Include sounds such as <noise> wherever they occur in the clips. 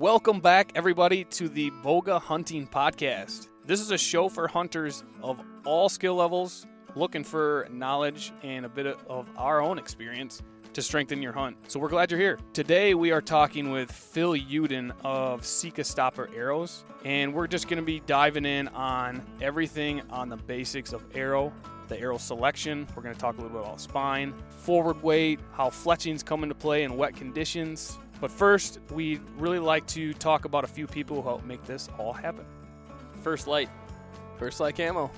Welcome back, everybody, to the Bowga Hunting Podcast. This is a show for hunters of all skill levels looking for knowledge and a bit of our own experience to strengthen your hunt. So we're glad you're here. Today we are talking with Phil Luden of Sika Stopper Arrows, and we're just going to be diving in on everything on the basics of arrow, the arrow selection. We're going to talk a little bit about spine, forward weight, how fletchings come into play in wet conditions. But first, we'd really like to talk about a few people who help make this all happen. First Light. First Light Camo.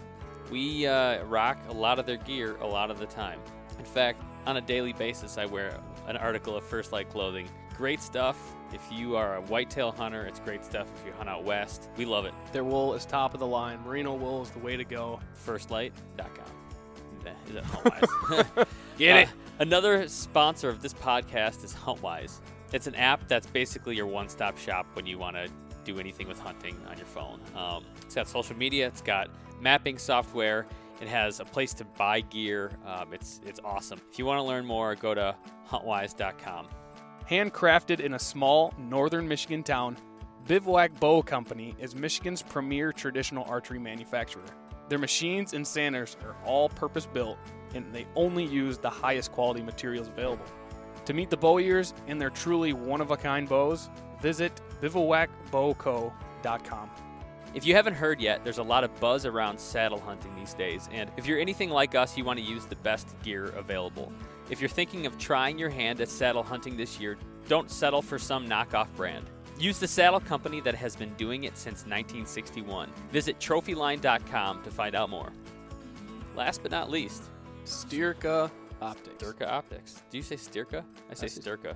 We uh, rock a lot of their gear a lot of the time. In fact, on a daily basis, I wear an article of First Light clothing. Great stuff. If you are a whitetail hunter, it's great stuff. If you hunt out west, we love it. Their wool is top of the line. Merino wool is the way to go. Firstlight.com. Is it Huntwise? <laughs> Get it? Uh, another sponsor of this podcast is Huntwise. It's an app that's basically your one-stop shop when you want to do anything with hunting on your phone. Um, it's got social media. It's got mapping software. It has a place to buy gear. Um, it's it's awesome. If you want to learn more, go to huntwise.com. Handcrafted in a small northern Michigan town, Bivouac Bow Company is Michigan's premier traditional archery manufacturer. Their machines and sanders are all purpose built, and they only use the highest quality materials available. To meet the bowyers and their truly one of a kind bows, visit bivouacbowco.com. If you haven't heard yet, there's a lot of buzz around saddle hunting these days, and if you're anything like us, you want to use the best gear available. If you're thinking of trying your hand at saddle hunting this year, don't settle for some knockoff brand. Use the saddle company that has been doing it since 1961. Visit trophyline.com to find out more. Last but not least, Styrka Optics. Styrka Optics. Do you say Stirka? I say I Stirka.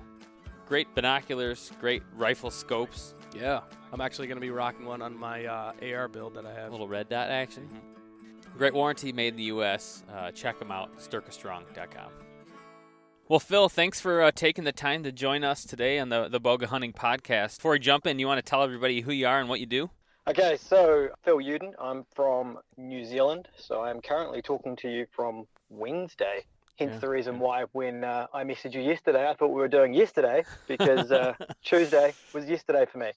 Great binoculars, great rifle scopes, Yeah. I'm actually going to be rocking one on my uh, AR build that I have. little red dot action. Mm-hmm. Great warranty made in the U.S. Uh, check them out, styrkastrong.com. Well, Phil, thanks for uh, taking the time to join us today on the, the Bowga Hunting Podcast. Before we jump in, you want to tell everybody who you are and what you do? Okay, so Phil Luden, I'm from New Zealand, so I'm currently talking to you from Wednesday. Hence Yeah. the reason why when uh, I messaged you yesterday, I thought we were doing yesterday because uh, <laughs> Tuesday was yesterday for me.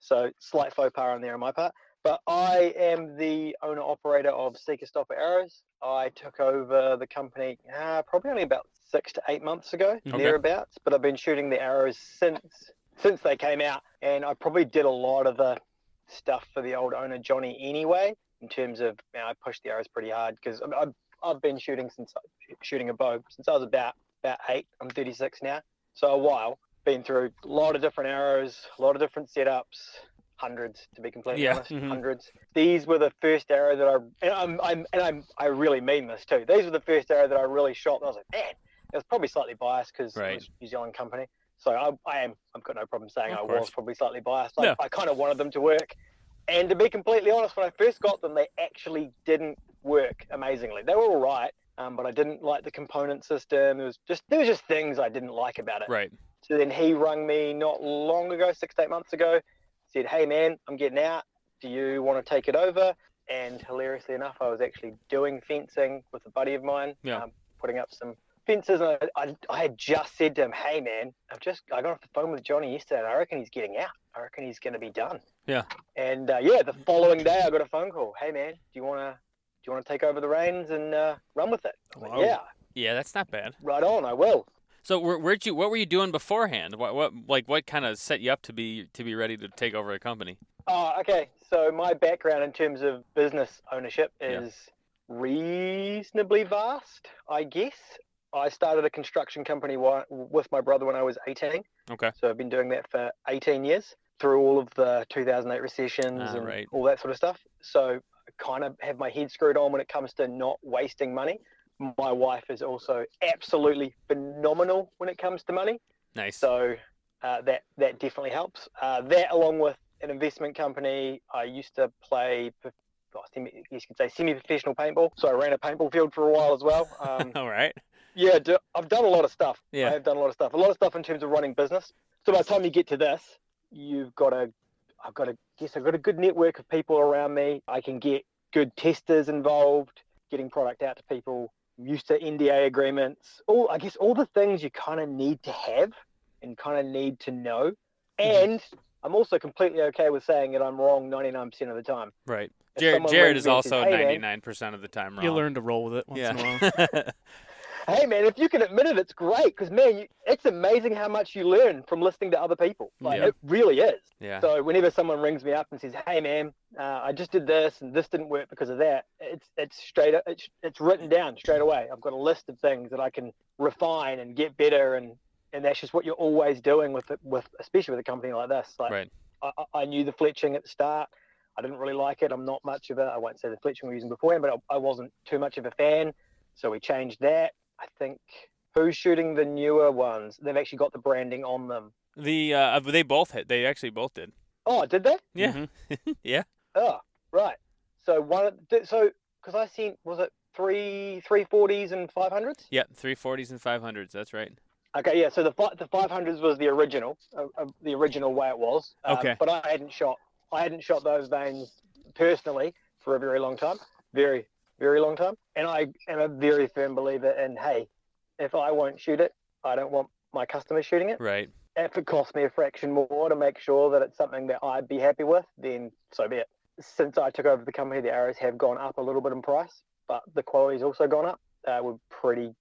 So slight faux pas on there on my part. But I am the owner operator of Sika Stopper Arrows. I took over the company uh, probably only about six to eight months ago, Okay. thereabouts. But I've been shooting the arrows since since they came out, and I probably did a lot of the stuff for the old owner Johnny anyway. In terms of, you know, I pushed the arrows pretty hard because I've, I've been shooting since shooting a bow since I was about about eight. I'm 36 now, so a while. Been through a lot of different arrows, a lot of different setups, hundreds to be completely Yeah, honest, mhm. hundreds. These were the first arrow that I and I'm, I'm and I'm I really mean this too. These were the first arrow that I really shot. I was like, man, it was probably slightly biased because Right. it was New Zealand company. So I, I am I've got no problem saying Of I course. was probably slightly biased. I kind of wanted them to work. And to be completely honest, when I first got them, they actually didn't work amazingly. They were all right, um, but I didn't like the component system. It was just there was just things I didn't like about it. Right. So then he rung me not long ago, six to eight months ago, said, "Hey man, I'm getting out. Do you want to take it over?" And hilariously enough, I was actually doing fencing with a buddy of mine, Yeah. um, putting up some fences. And I, I, I had just said to him, "Hey man, I've just I got off the phone with Johnny yesterday, and I reckon he's getting out. I reckon he's going to be done." Yeah. And uh, yeah, the following day, I got a phone call. Hey man, do you want to do you want to take over the reins and uh, run with it? Like, yeah, Yeah, that's not bad. right on. I will. So where, where'd you? What were you doing beforehand? What, what like what kind of set you up to be to be ready to take over a company? Oh, okay. So my background in terms of business ownership Yeah. is reasonably vast, I guess. I started a construction company with my brother when I was 18. Okay. So I've been doing that for 18 years through all of the 2008 recessions Ah, and right. all that sort of stuff. So I kind of have my head screwed on when it comes to not wasting money. My wife is also absolutely phenomenal when it comes to money. Nice. So uh, that that definitely helps. Uh, that along with an investment company, I used to play. semi, you could say semi-professional paintball. So I ran a paintball field for a while as well. <laughs> Um, All right. Yeah, do, I've done a lot of stuff. Yeah. I have done a lot of stuff. A lot of stuff in terms of running business. So by the time you get to this, you've got a, I've got a, guess I've got a good network of people around me. I can get good testers involved, getting product out to people. I'm used to NDA agreements. All I guess all the things you kind of need to have and kind of need to know. Mm-hmm. And I'm also completely okay with saying that I'm wrong 99% of the time. Right. If Jared, Jared is me says, also "Hey, ninety nine percent of the time wrong. You learn to roll with it once in a while. <laughs> Hey man, if you can admit it, it's great because man, you, it's amazing how much you learn from listening to other people. Like Yeah. it really is. yeah. So whenever someone rings me up and says, "Hey man, uh, I just did this and this didn't work because of that," it's it's straight it's it's written down straight away. I've got a list of things that I can refine and get better, and and that's just what you're always doing with it, with especially with a company like this. Like Right. I, I- I knew the fletching at the start. I didn't really like it. I'm not much of a. I won't say the fletching we were using beforehand, but I, I wasn't too much of a fan. So we changed that. I think who's shooting the newer ones? They've actually got the branding on them. The uh, they both hit. They actually both did. Oh, did they? Yeah. Mhm. <laughs> yeah. Oh, right. So one. So because I seen was it three three forties and five hundreds? Yeah. Three forties and five hundreds. That's right. Okay, yeah. So the fi- the five hundreds was the original, uh, uh, the original way it was. Um, Okay. But I hadn't shot. I hadn't shot those vanes personally for a very long time. Very very long time. And I am a very firm believer in hey, if I won't shoot it, I don't want my customers shooting it. Right. if it costs me a fraction more to make sure that it's something that I'd be happy with, then so be it. Since I took over the company, the arrows have gone up a little bit in price, but the quality's also gone up. Uh, we're pretty.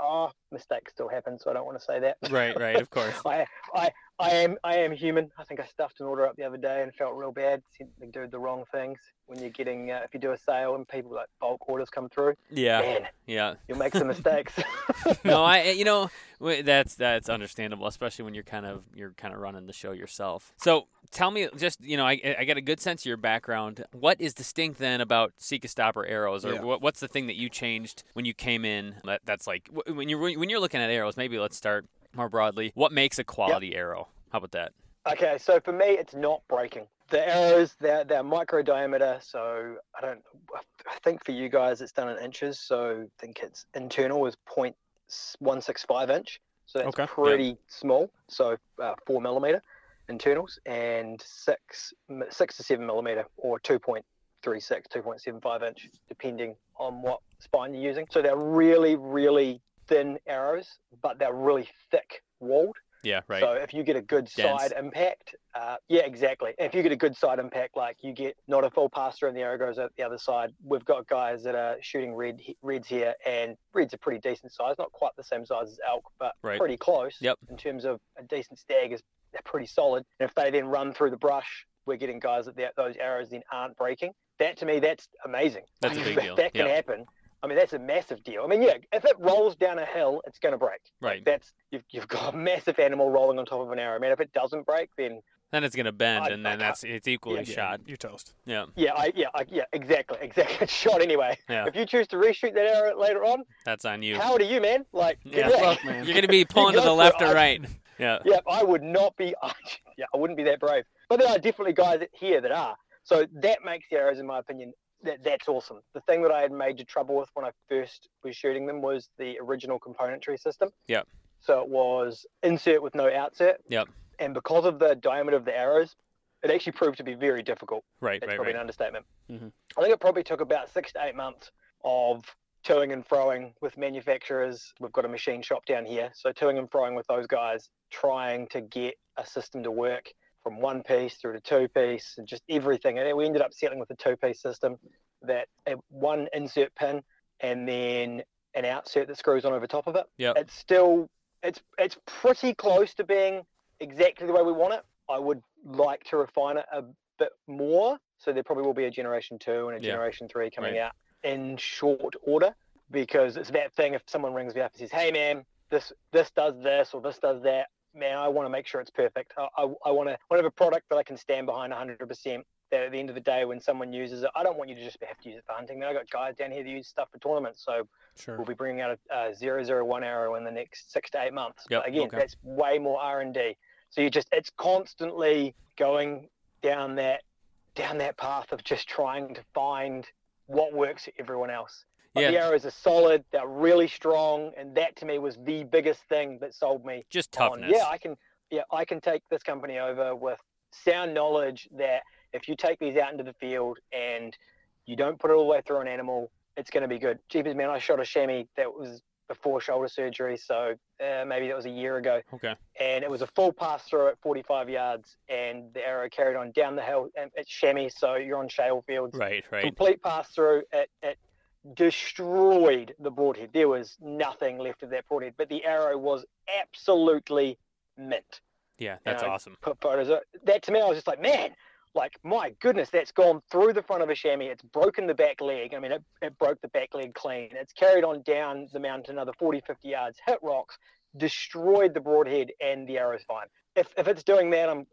Oh, mistakes still happen, so I don't want to say that. Right. Right. Of course. <laughs> I, I, I am, I am human. I think I stuffed an order up the other day and felt real bad. Sent the dude the wrong things when you're getting, uh, if you do a sale and people like bulk orders come through, Yeah. man, Yeah. you'll make some mistakes. <laughs> no, I <laughs> you know that's that's understandable, especially when you're kind of you're kind of running the show yourself. So tell me, just you know, I I get a good sense of your background. What is distinct then about Sika Stopper arrows, or Yeah. what, what's the thing that you changed when you came in? That, that's like when you're when you're looking at arrows. Maybe let's start more broadly. What makes a quality arrow? How about that? Okay, so for me, it's not breaking. The arrows, they're, they're micro diameter, so I don't. I think for you guys, it's done in inches, so I think it's internal is 0.165 inch, so that's Okay. pretty small. So uh, four millimeter internals and six six to seven millimeter or 2.36, 2.75 inch, depending on what spine you're using. So they're really, really thin arrows, but they're really thick walled. Yeah. Right. So if you get a good Dense. side impact, uh, yeah, exactly. If you get a good side impact, like you get not a full pass through and the arrow goes out the other side, we've got guys that are shooting red reds here, and reds are pretty decent size, not quite the same size as elk, but Right. pretty close. Yep. In terms of a decent stag, is they're pretty solid. And if they then run through the brush, we're getting guys that those arrows then aren't breaking. That to me, that's amazing. That's a big deal. That can Yeah. happen. I mean, that's a massive deal. I mean, yeah, if it rolls down a hill, it's going to break. Right. that's you've, you've got a massive animal rolling on top of an arrow. Man, if it doesn't break, then Then it's gonna bend, I- and I then can't- that's it's equally Yeah. shot. You're toast. Yeah. yeah, I yeah, I, yeah, exactly, exactly. It's shot anyway. Yeah. If you choose to reshoot that arrow later on, That's on you. how old are you, man? Like, Yeah. yeah, Fuck, man. You're gonna be pulling to the <laughs> left or I- right. Yeah. yeah, I would not be. <laughs> yeah, I wouldn't be that brave. But there are definitely guys here that are. So that makes the arrows, in my opinion, that that's awesome. The thing that I had major trouble with when I first was shooting them was the original componentry system. Yeah. So it was insert with no outset. Yep. And because of the diameter of the arrows, it actually proved to be very difficult. Right. That's Right. probably Right. an understatement. Mhm. I think it probably took about six to eight months of toing and froing with manufacturers. We've got a machine shop down here, so toing and froing with those guys, trying to get a system to work from one piece through to two piece and just everything. And we ended up settling with a two piece system that one insert pin and then an outsert that screws on over top of it. Yeah. It's still it's it's pretty close to being exactly the way we want it. I would like to refine it a bit more. So there probably will be a generation two and a Yeah. generation three coming Right. out in short order because it's that thing if someone rings me up and says, Hey man, this this does this or this does that, man, I want to make sure it's perfect. I, I, I want to I have a product that I can stand behind 100%. That at the end of the day, when someone uses it, I don't want you to just have to use it for hunting. I got guys down here that use stuff for tournaments, so Sure. we'll be bringing out a, a 001 arrow in the next six to eight months. Yep, But again, okay. that's way more R and D. So you just it's constantly going down that down that path of just trying to find what works for everyone else. But the arrows are solid, they're really strong, and that to me was the biggest thing that sold me Just on, toughness. yeah, I can yeah, I can take this company over with sound knowledge that if you take these out into the field and you don't put it all the way through an animal, it's going to be good. Jeepers, man, I shot a chamois that was before shoulder surgery, so uh, maybe that was a year ago. Okay. And it was a full pass through at 45 yards, and the arrow carried on down the hill. And it's chamois, so you're on shale fields. Right, right. Complete pass through. at, it destroyed the broadhead. There was nothing left of that broadhead, but the arrow was absolutely mint. Yeah, that's know, awesome. Put photos. Of, that to me, I was just like, man, like my goodness, that's gone through the front of a chamois. It's broken the back leg. I mean, it, it broke the back leg clean. It's carried on down the mountain another 40, 50 yards, hit rocks, destroyed the broadhead, and the arrow's fine. If, if it's doing that, I'm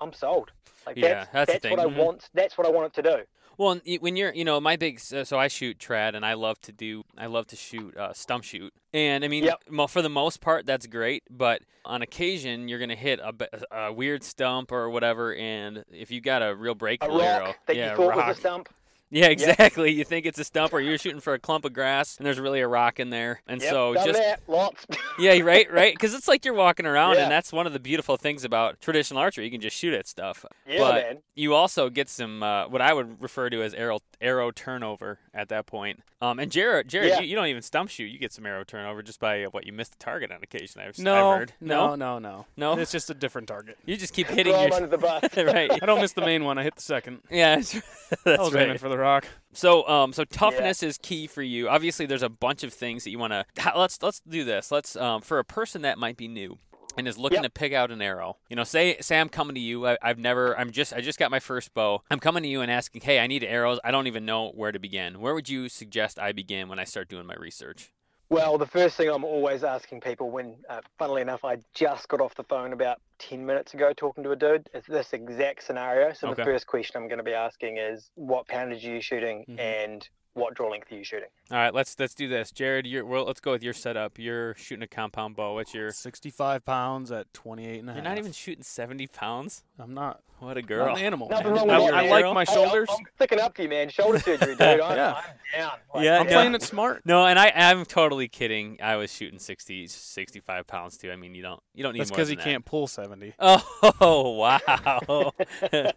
I'm sold. Like Yeah, that's, that's that's what I Mhm. want. That's what I want it to do. Well, when you're, you know, my big, so so I shoot trad, and I love to do, I love to shoot uh, stump shoot, and I mean, Yep. for the most part, that's great. But on occasion, you're gonna hit a, a weird stump or whatever, and if you got a real A breakable rock arrow, that yeah, you thought rock. was a stump. Yeah, exactly. You think it's a stump, or you're shooting for a clump of grass, and there's really a rock in there, and Yep, so done just that lots. <laughs> yeah, right, right, because it's like you're walking around, Yeah. and that's one of the beautiful things about traditional archery. You can just shoot at stuff. yeah, but man. you also get some uh, what I would refer to as arrow arrow turnover at that point. Um, and Jared, Jared, Yeah. you, you don't even stump shoot; you get some arrow turnover just by uh, what you missed the target on occasion. I've, No, I've heard. no, no, no, No? no. It's just a different target. you just keep hitting Throw 'em your under the bus. <laughs> right. I don't miss the main one. I hit the second. Yeah, that's, I that's was aiming right. for the rock. So, um, so toughness is key for you. Obviously, there's a bunch of things that you want to. <laughs> Let's let's do this. Let's um, for a person that might be new and is looking Yep. to pick out an arrow. You know, say say I'm coming to you. I, I've never. I'm just. I just got my first bow. I'm coming to you and asking, hey, I need arrows. I don't even know where to begin. Where would you suggest I begin when I start doing my research? Well, the first thing I'm always asking people when, uh, funnily enough, I just got off the phone about 10 minutes ago talking to a dude, is this exact scenario. So Okay. the first question I'm going to be asking is what poundage are you shooting Mhm. and what draw length are you shooting? All right, let's let's do this, Jared. You're well. Let's go with your setup. You're shooting a compound bow. What's your? 65 pounds at 28 and a You're half. not even shooting 70 pounds. I'm not. What a I'm girl. an animal. Nothing wrong with I, that, I man. like my shoulders. I'm, I'm sticking up to you, man. Shoulder <laughs> surgery, dude. I'm, Yeah. I'm down. Like, Yeah, I'm no. playing it smart. No, and I I'm totally kidding. I was shooting 60, 65 pounds too. I mean, you don't you don't need That's because than he that. can't pull 70. Oh <laughs> wow. <laughs>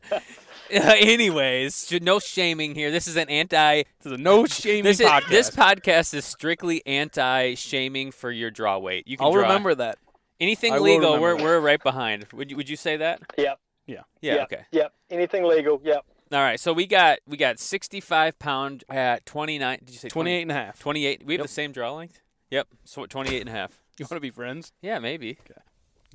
<laughs> Anyways, no shaming here. This is an anti. This is a no shaming This is, podcast. this podcast is strictly anti-shaming for your draw weight. You can I'll draw remember that. anything I legal. We're that. we're right behind. Would you would you say that? Yep. Yeah. Yeah. Yep. Okay. Yep. Anything legal. Yep. All right. So we got we got 65 pound at 29. Did you say 28 and a half. 28. We have Yep. the same draw length. Yep. So 28 and a half. <laughs> You want to be friends? Yeah, maybe. Okay.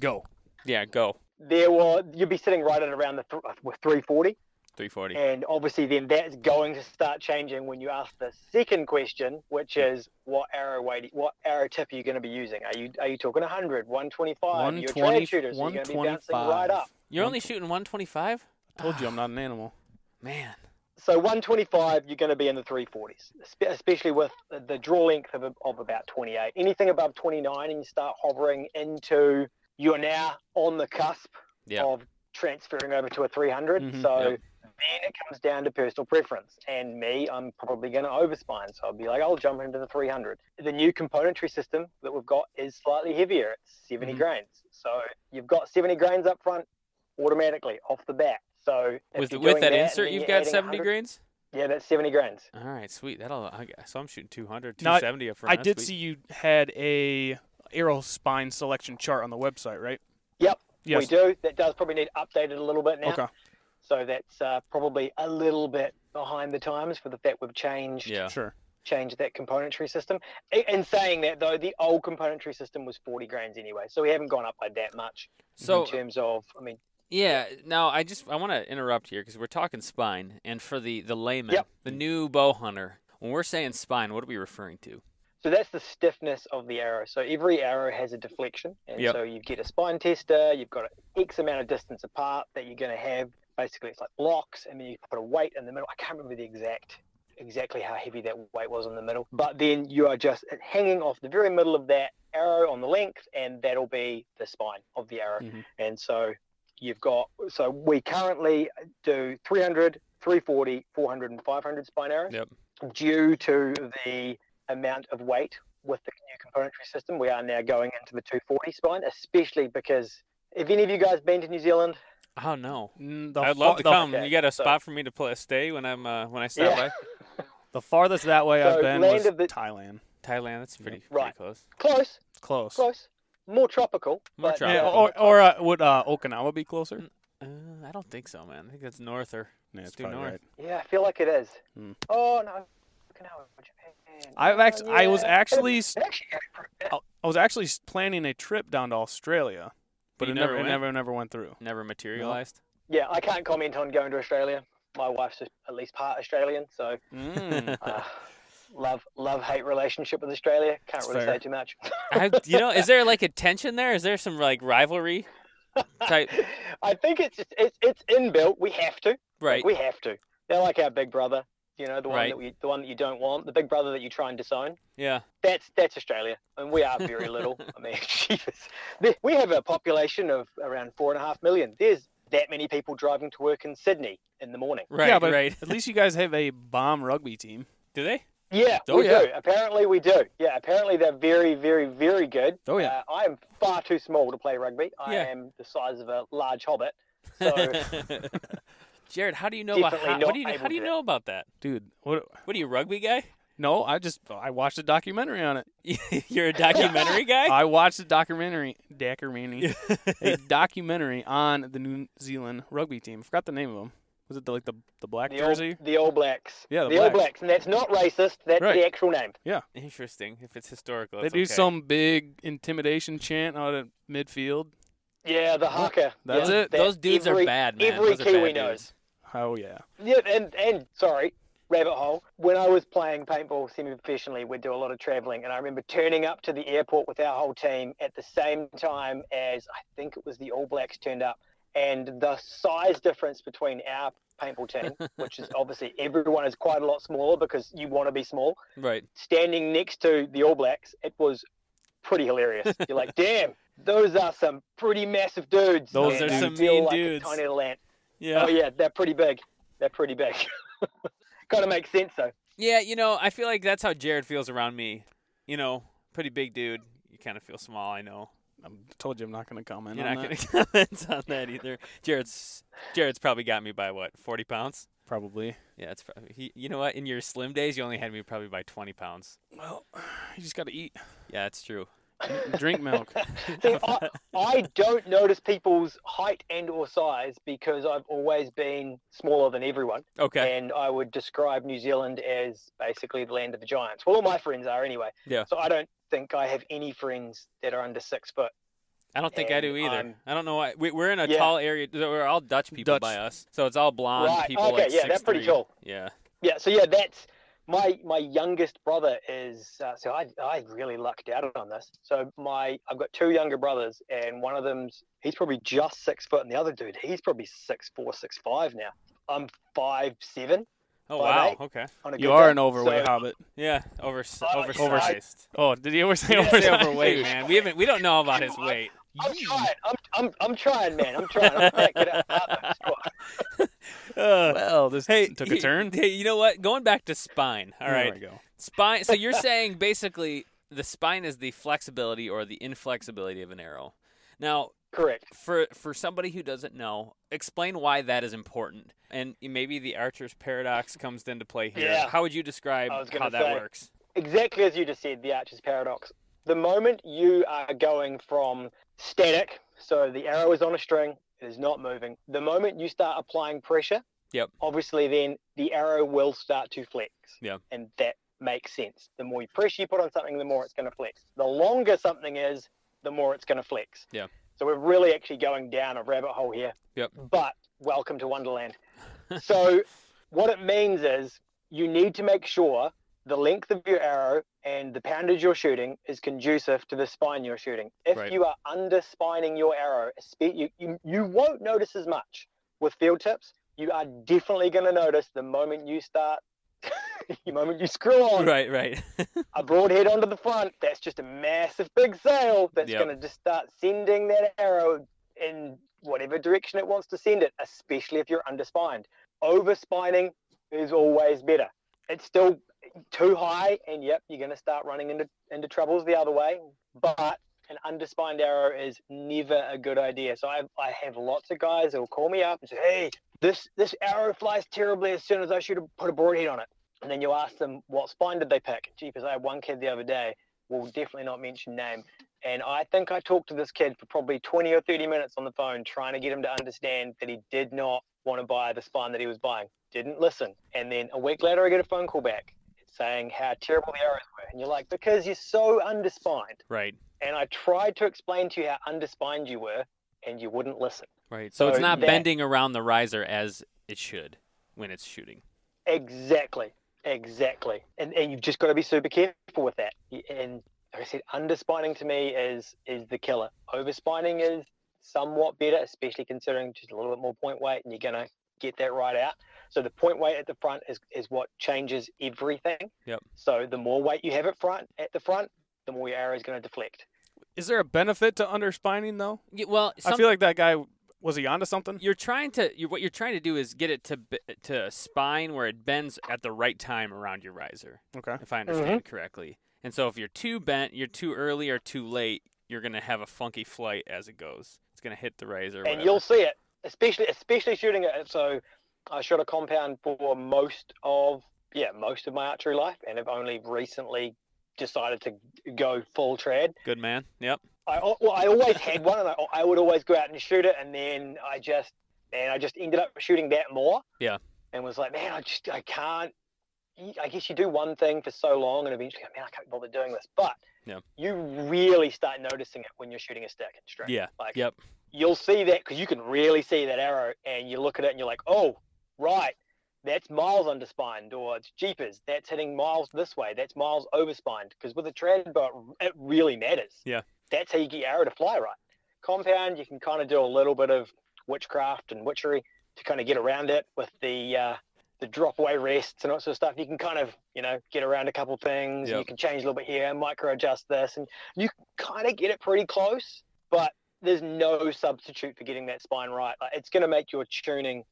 Go. Yeah, go. There was, you'd be sitting right at around the th- uh, 340. 340. And obviously, then that's going to start changing when you ask the second question, which is what arrow weight, what arrow tip are you going to be using? Are you are you talking 100, 125? You're a 120, trad shooter, so you're going to be bouncing 125. right up. You're only shooting 125? I told you I'm not an animal. <sighs> Man. So 125, you're going to be in the 340s, especially with the- the draw length of, of about 28. Anything above 29, and you start hovering into, you're now on the cusp Yeah. of transferring over to a 300. Mhm. So Yep. then it comes down to personal preference. And me, I'm probably going to overspine. So I'll be like, I'll jump into the 300. The new componentry system that we've got is slightly heavier. It's 70 Mhm. grains. So you've got 70 grains up front automatically off the bat. So With with doing that insert, you've got 70 grains? Yeah, that's 70 grains. All right, sweet. That'll I guess. So I'm shooting 200, Now, I- 270 up front. I did sweet. see you had a arrow spine selection chart on the website, right? Yep, Yes. We do. That does probably need updated a little bit now. Okay. So that's uh, probably a little bit behind the times for the fact we've changed Yeah. Sure. changed that componentry system. I- In saying that though, the old componentry system was 40 grains anyway, so we haven't gone up by that much So in terms of. I mean, yeah, now I just I want to interrupt here because we're talking spine, and for the the layman, Yep. the new bow hunter, when we're saying spine, what are we referring to? So that's the stiffness of the arrow. So every arrow has a deflection, and Yep. so you get a spine tester. You've got an X amount of distance apart that you're going to have. Basically, it's like blocks, and then you put a weight in the middle. I can't remember the exact exactly how heavy that weight was in the middle, but then you are just hanging off the very middle of that arrow on the length, and that'll be the spine of the arrow. Mhm. And so you've got so we currently do 300, 340, 400, and 500 spine arrows. Yep. Due to the amount of weight with the new componentry system, we are now going into the 240 spine, especially because if any of you guys been to New Zealand, Oh no, Mm, The I'd fa- love to come. okay, you got a so- spot for me to play, stay when I'm uh, when I stop Yeah. by? <laughs> The farthest that way So I've been land was of the- Thailand. Thailand. That's pretty, Right. pretty close. Close, Close. close. More tropical. More tropical. Yeah, or or uh, would uh, Okinawa be closer? Uh, I don't think so, man. I think that's north or Yeah, it's due north. right. yeah, I feel like it is. Hmm. Oh no, Okinawa, Japan. I've Oh, actually, I was actually, <laughs> I I was actually planning a trip down to Australia, but You it never never, it went? never, never went through. never materialized. Yeah, I can't comment on going to Australia. My wife's at least part Australian, so Mm. <laughs> uh, love love hate relationship with Australia. Can't That's really fair. say too much. I, you know, is there like a <laughs> tension there? Is there some like rivalry? Type I think it's just, it's it's inbuilt. We have to. right. We have to. They're like our big brother. You know, the one Right. that we, the one that you don't want, the big brother that you try and disown. Yeah. That's that's Australia, and we are very <laughs> little. I mean, <laughs> Jesus, we have a population of around four and a half million. There's that many people driving to work in Sydney in the morning. Right. yeah, but right. at least you guys have a bomb rugby team. Do they? Yeah, Oh, we yeah. do. Apparently, we do. Yeah, apparently they're very, very, very good. Oh, yeah. Uh, I am far too small to play rugby. I Yeah. am the size of a large hobbit. So <laughs> Jared, how do you know about how, not what do you how do you know about that? Dude, what? What are you rugby guy? No, I just I watched a documentary on it. <laughs> You're a documentary guy. <laughs> I watched a documentary, documentary, a <laughs> documentary on the New Zealand rugby team. I Forgot the name of them. Was it the, like the the black the jersey? All, the All Blacks. Yeah, the the All Blacks. Blacks, and that's not racist. That's Right. the actual name. Yeah, interesting. If it's historical, They it's do okay. some big intimidation chant out at midfield. Yeah, the haka. That's Yeah, it. that Those dudes every, are bad, man. Every Those are Kiwi bad knows. Oh yeah. Yeah, and and sorry, rabbit hole. When I was playing paintball semi-professionally, we'd do a lot of traveling, and I remember turning up to the airport with our whole team at the same time as I think it was the All Blacks turned up, and the size difference between our paintball team, <laughs> which is obviously everyone is quite a lot smaller because you want to be small, Right. standing next to the All Blacks, it was pretty hilarious. <laughs> You're like, damn, those are some pretty massive dudes. Those and are some mean like dudes. Tiny little ant. Yeah. Oh yeah, they're pretty big. They're pretty big. kind of makes sense though. Yeah, you know, I feel like that's how Jared feels around me. You know, pretty big dude. You kind of feel small, I know. I told you I'm not going to comment on that. You're on not that. going <laughs> to comment on that either. Jared's Jared's probably got me by what, 40 pounds? Probably. Yeah, it's probably. He, you know what? In your slim days, you only had me probably by 20 pounds. Well, <sighs> you just got to eat, Yeah, it's true. Drink <laughs> milk. See, I, I don't notice people's height and or size because I've always been smaller than everyone, Okay. and I would describe New Zealand as basically the land of the giants. Well, all my friends are anyway. Yeah. So I don't think I have any friends that are under six foot. I don't think I do either. I'm- I don't know why. We, we're in a Yeah. tall area. We're all Dutch people Dutch. by us, so it's all blonde Right, people. okay, like yeah, they're pretty 6'3". tall. Yeah. Yeah. So yeah, that's my my youngest brother is. Uh, so I I really lucked out on this. So my I've got two younger brothers, and one of them's he's probably just six foot, and the other dude he's probably six four, six five now. I'm five seven Oh Five wow. eight. Okay. You are day. an overweight So- hobbit. Yeah. Over Uh, oversized. Oh, did he ever say He oversized? overweight, man. We haven't. We don't know about his weight. I'm trying. I'm, I'm, I'm trying, man. I'm trying. I'm trying to get out of the squad. <laughs> Uh, Well, this hey, took a turn. Hey, you know what? Going back to spine. All right. There we go. Spine. So you're <laughs> saying basically the spine is the flexibility or the inflexibility of an arrow. Now, Correct. for for somebody who doesn't know, explain why that is important, and maybe the archer's paradox comes into play here. Yeah. How would you describe I was gonna how that works? Exactly as you just said, the Archer's paradox. The moment you are going from static, so the arrow is on a string, it is not moving. The moment you start applying pressure, Yep. obviously then the arrow will start to flex. Yeah. And that makes sense. The more pressure you put on something, the more it's going to flex. The longer something is, the more it's going to flex. Yeah. So we're really actually going down a rabbit hole here. Yep. But welcome to Wonderland. <laughs> so what it means is you need to make sure the length of your arrow and the poundage you're shooting is conducive to the spine you're shooting. If Right. you are underspining your arrow, you, you, you won't notice as much with field tips. You are definitely going to notice the moment you start, <laughs> the moment you screw on Right, right. <laughs> a broadhead onto the front, that's just a massive big sail that's Yep. going to just start sending that arrow in whatever direction it wants to send it, especially if you're underspined. Overspining is always better. It's still too high, and yep, you're going to start running into, into troubles the other way. But an underspined arrow is never a good idea. So I, I have lots of guys that will call me up and say, hey, this, this arrow flies terribly as soon as I shoot a, put a broadhead on it. and then you ask them what spine did they pick. Jeepers, I had one kid the other day. Will definitely not mention name. And I think I talked to this kid for probably 20 or 30 minutes on the phone, trying to get him to understand that he did not want to buy the spine that he was buying. Didn't listen. And then a week later, I get a phone call back saying how terrible the arrows were. And you're like, because you're so underspined. Right. And I tried to explain to you how underspined you were, and you wouldn't listen. Right. So, it's not that- bending around the riser as it should when it's shooting. Exactly. Exactly. And, and you've just got to be super careful with that. And like I said, underspining to me is is the killer. Overspining is somewhat better, especially considering just a little bit more point weight, and you're gonna get that right out. So the point weight at the front is is what changes everything. Yep. So the more weight you have at front at the front, the more your arrow is going to deflect. Is there a benefit to underspining though? Yeah, well, I feel like that guy was he onto something? you're trying to you what you're trying to do is get it to to a spine where it bends at the right time around your riser, Okay. if I understand mm-hmm. correctly. And so if you're too bent, you're too early or too late, you're gonna have a funky flight as it goes. It's gonna hit the riser. and whatever. you'll see it, especially especially shooting it. So I shot a compound for most of yeah most of my archery life, and have only recently decided to go full trad. good man. Yep. I well, I always had one, and I, I would always go out and shoot it, and then I just and I just ended up shooting that more. Yeah. And was like, man, I just I can't. I guess you do one thing for so long, and eventually, man, I can't bother doing this. But Yeah. you really start noticing it when you're shooting a stick and straight. Yeah. Like Yep. you'll see that because you can really see that arrow, and you look at it and you're like, oh, right, that's miles underspined, or it's jeepers, that's hitting miles this way, that's miles overspined. Because with a trad bow, it really matters. Yeah. That's how you get your arrow to fly right. Compound, you can kind of do a little bit of witchcraft and witchery to kind of get around it with the uh, the drop away rests and all sort of stuff. You can kind of, you know, get around a couple things. Yep. You can change a little bit here, micro adjust this, and you kind of get it pretty close. But there's no substitute for getting that spine right. Like, it's going to make your tuning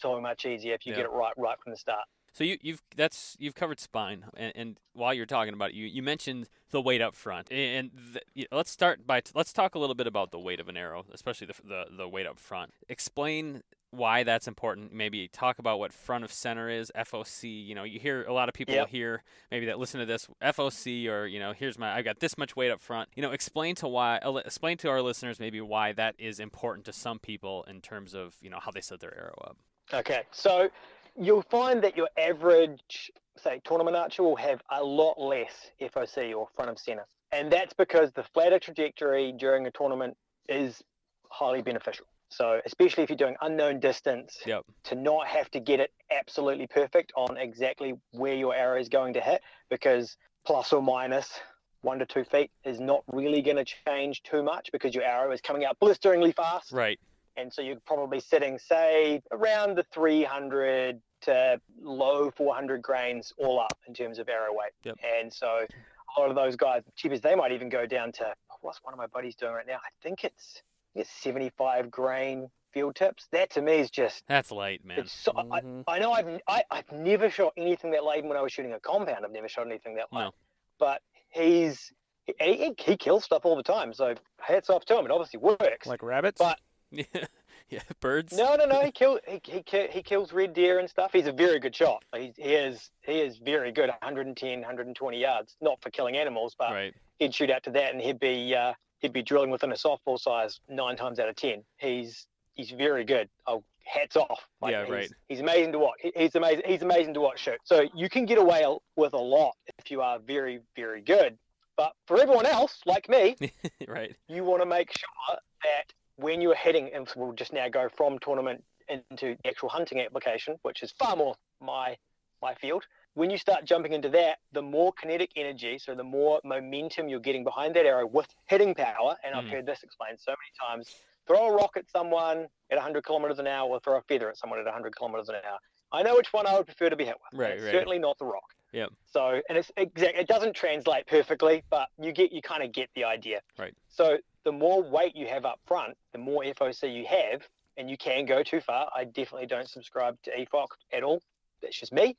so much easier if you Yeah. get it right right from the start. So you, you've that's you've covered spine, and, and while you're talking about it, you you mentioned the weight up front, and the, you- let's start by let's talk a little bit about the weight of an arrow, especially the the, the weight up front. Explain why that's important. Maybe talk about what front of center is, FOC. You know, you hear a lot of people Yep. here maybe that listen to this FOC, or you know, here's my I got this much weight up front. You know, explain to why uh, explain to our listeners maybe why that is important to some people in terms of you know how they set their arrow up. Okay, so you'll find that your average, say, tournament archer will have a lot less FOC or front of center. And that's because the flatter trajectory during a tournament is highly beneficial. So, especially if you're doing unknown distance, Yep. to not have to get it absolutely perfect on exactly where your arrow is going to hit, because plus or minus one to two feet is not really going to change too much because your arrow is coming out blisteringly fast Right. And so you're probably sitting, say, around the 300 to low 400 grains all up in terms of arrow weight. Yep. And so a lot of those guys, cheapers, they might even go down to what's one of my buddies doing right now? I think it's, it's 75 grain field tips. That to me is just That's light, man. so, Mhm. I, I know I've I, I've never shot anything that light when I was shooting a compound. I've never shot anything that light. No. But he's he, he, he kills stuff all the time. So hats off to him. It obviously works. Like rabbits? But- Yeah, <laughs> yeah, birds. No, no, no. He kills he, he he kills red deer and stuff. He's a very good shot. He, he is he is very good. 110, 120 yards. Not for killing animals, but Right. he'd shoot out to that, and he'd be uh, he'd be drilling within a softball size nine times out of ten. He's he's very good. Oh, hats off. Yeah, he's, right. He's amazing to watch. He's amazing. He's amazing to watch shoot. So you can get away with a lot if you are very very good. But for everyone else, like me, <laughs> right. you want to make sure that when you're heading, and we'll just now go from tournament into the actual hunting application, which is far more my my field. When you start jumping into that, the more kinetic energy, so the more momentum you're getting behind that arrow with hitting power, and I've Mm. heard this explained so many times. Throw a rock at someone at 100 kilometers an hour, or throw a feather at someone at 100 kilometers an hour. I know which one I would prefer to be hit with. Right, right. Certainly not the rock. Yep. So, and it's exact. It doesn't translate perfectly, but you get you kind of get the idea. Right. So the more weight you have up front, the more FOC you have, and you can go too far. I definitely don't subscribe to EFOC at all. That's just me.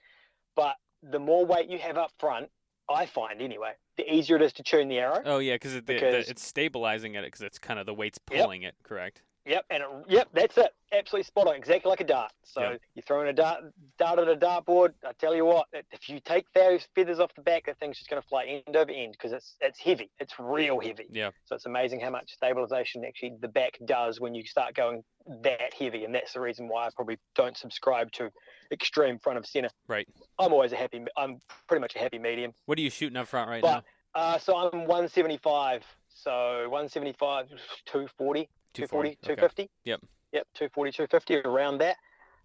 But the more weight you have up front, I find anyway, the easier it is to tune the arrow. Oh yeah, 'cause it, Because- it's stabilizing it because it's kind of the weight's Yep. pulling it. Correct. Yep, and it, yep, that's it. Absolutely spot on, exactly like a dart. So Yep. you're throwing a dart, dart at a dartboard. I tell you what, if you take those feathers off the back, that thing's just going to fly end over end because it's it's heavy. It's real heavy. Yeah. So it's amazing how much stabilization actually the back does when you start going that heavy, and that's the reason why I probably don't subscribe to extreme front of center. Right. I'm always a happy. I'm pretty much a happy medium. What are you shooting up front right But uh, so I'm 175. So 175, 240, now? 240, 240. Okay. 250. Yep. Yep, 240, 250 around that.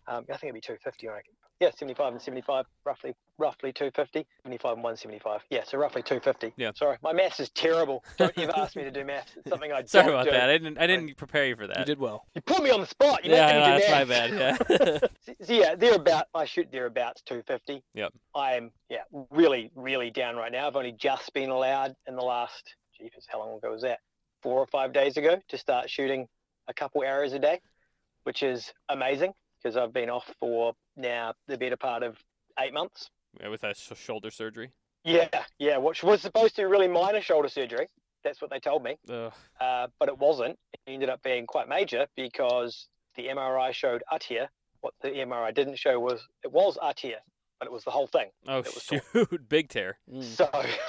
Um, I think it'd be 250. I reckon. Yeah, 75 and 75, roughly, roughly 250. 75 and 175. Yeah, so roughly 250. Yeah. Sorry, my maths is terrible. Don't ever ask me to do maths. It's something I <laughs> Sorry don't about do. that. I didn't. I didn't prepare you for that. You did well. You put me on the spot. You yeah, make me no, do that's my bad. Yeah. <laughs> <laughs> So, so yeah, they're about. I shoot thereabouts 250. Yep. I am yeah really really down right now. I've only just been allowed in the last jeepers, how long ago was that? Four or five days ago to start shooting a couple arrows a day, which is amazing because I've been off for now the better part of eight months. Yeah, With that sh- shoulder surgery. Yeah, yeah, which was supposed to be really minor shoulder surgery. That's what they told me, Ugh. uh, but it wasn't. It ended up being quite major because the MRI showed arteria. What the MRI didn't show was it was arteria, but it was the whole thing. Oh It was <laughs> shoot! Big tear. Mm. So,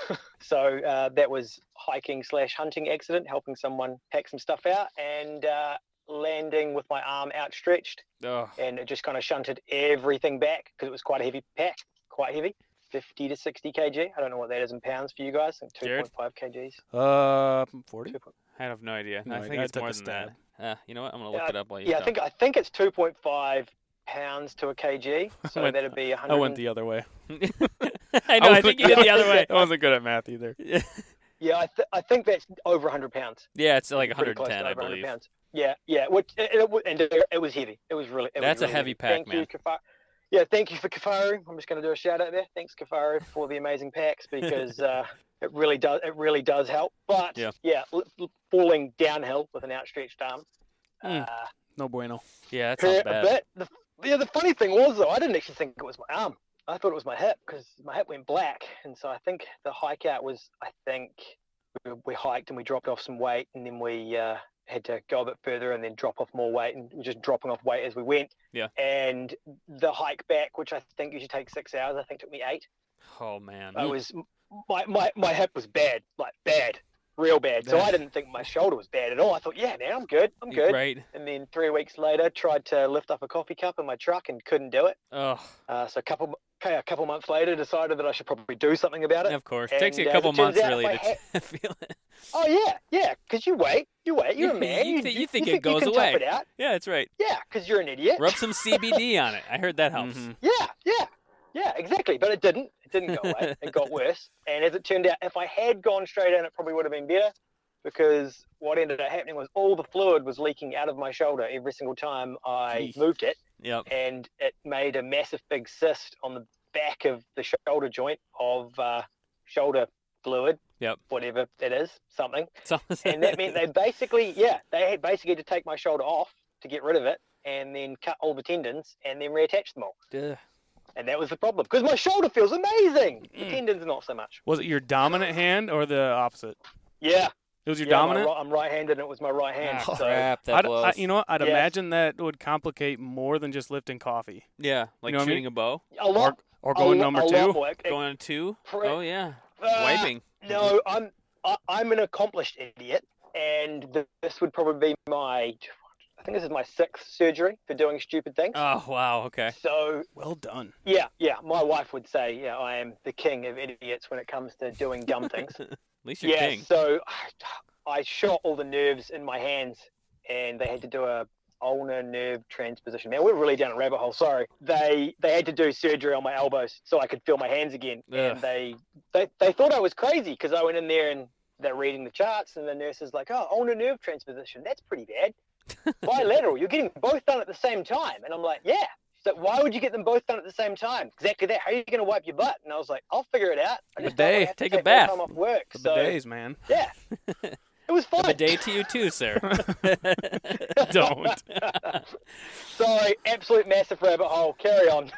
<laughs> so uh, that was hiking slash hunting accident, helping someone pack some stuff out, and uh, landing with my arm outstretched, Oh, and it just kind of shunted everything back because it was quite a heavy pack, quite heavy, 50 to 60 kg. I don't know what that is in pounds for you guys. I 2.5 kgs. Uh, 40? I have no idea. No I think I it's took more a than that. Uh, you know what? I'm gonna look Yeah, it up while you Yeah, I think I think it's 2.5 pounds to a kg. <laughs> So went- that'd be 100. I went the other way. <laughs> <laughs> I know. I, wasn't think you did the other way. <laughs> I wasn't good at math either. <laughs> yeah, I, th- I think that's over 100 pounds. yeah, it's like 110, to I over 100 believe. Pounds. Yeah, yeah. Which it, it, and it, it was heavy. It was really. It was That's a really heavy pack, Thank man. you, Kifaru. Yeah, thank you for Kifaru. I'm just going to do a shout out there. Thanks, Kifaru, for the amazing packs because uh, it really does. It really does help. But Yeah. yeah, l- l- falling downhill with an outstretched arm. Hmm. Uh, No bueno. Yeah, that sounds a bad. bit. The, yeah, the funny thing was though, I didn't actually think it was my arm. I thought it was my hip because my hip went black, and so I think the hike out was. I think we, we hiked and we dropped off some weight, and then we uh, had to go a bit further and then drop off more weight, and just dropping off weight as we went. Yeah. And the hike back, which I think usually takes six hours, I think took me eight. Oh man. I was my, my my hip was bad, like bad, real bad. So I didn't think my shoulder was bad at all. I thought, yeah, now I'm good, I'm good. Right. And then three weeks later, tried to lift up a coffee cup in my truck and couldn't do it. Oh, Uh, so a couple, okay, a couple months later, decided that I should probably do something about it. of course. Takes you a And, uh, couple as it turns months out, really if I to <laughs> feel it. Oh yeah, yeah, because you wait, you wait, you're a <laughs> You man. thi- you think it you goes can away. It out. Yeah, that's right. Yeah, because you're an idiot. Rub some CBD on it. I heard that helps. Mhm. <laughs> Yeah, yeah, yeah, exactly. But it didn't. It didn't go away. it got <laughs> worse. And as it turned out, if I had gone straight in, it probably would have been better. Because what ended up happening was all the fluid was leaking out of my shoulder every single time I Eesh. moved it. Yep. and it made a massive big cyst on the back of the shoulder joint of uh, shoulder fluid. Yep. Whatever it is, something. <laughs> So, And that meant they basically, yeah, they had basically had to take my shoulder off to get rid of it and then cut all the tendons and then reattach them all. Ugh. And that was the problem because my shoulder feels amazing. The Mm. tendons, not so much. Was it your dominant hand or the opposite? Yeah. It was your yeah, my dominant? right- I'm right handed and it was my right hand. Ah, so, crap, that I'd- blows. I, you know what? I'd Yes. imagine that would complicate more than just lifting coffee yeah, like know what I shooting mean? a bow, a lot. or a going lo- number a two. more. It- going on two. Pre- Oh yeah, uh, wiping. No, I'm I, I'm an accomplished idiot, and th- this would probably be my. I think this is my sixth surgery for doing stupid things. Oh wow. Okay. So Well done. yeah, yeah, my wife would say, yeah, I am the king of idiots when it comes to doing dumb things. <laughs> At least you're yeah, king. so I shot all the nerves in my hands, and they had to do a ulnar nerve transposition. Man, we're really down a rabbit hole. Sorry. They they had to do surgery on my elbows so I could feel my hands again, Ugh. and they they they thought I was crazy because I went in there and they're reading the charts, and the nurse is like, "Oh, ulnar nerve transposition. That's pretty bad. Bilateral. You're getting both done at the same time." And I'm like, "Yeah." So "Why would you get them both done at the same time?" Exactly that. How are you going to wipe your butt? And I was like, "I'll figure it out. I just don't wanna Bidet. have Take a bath. Time off work. The so bidets, man. yeah, <laughs> it was fun. A day to you too, sir. <laughs> <laughs> Don't. Sorry, absolute massive rabbit hole. Carry on.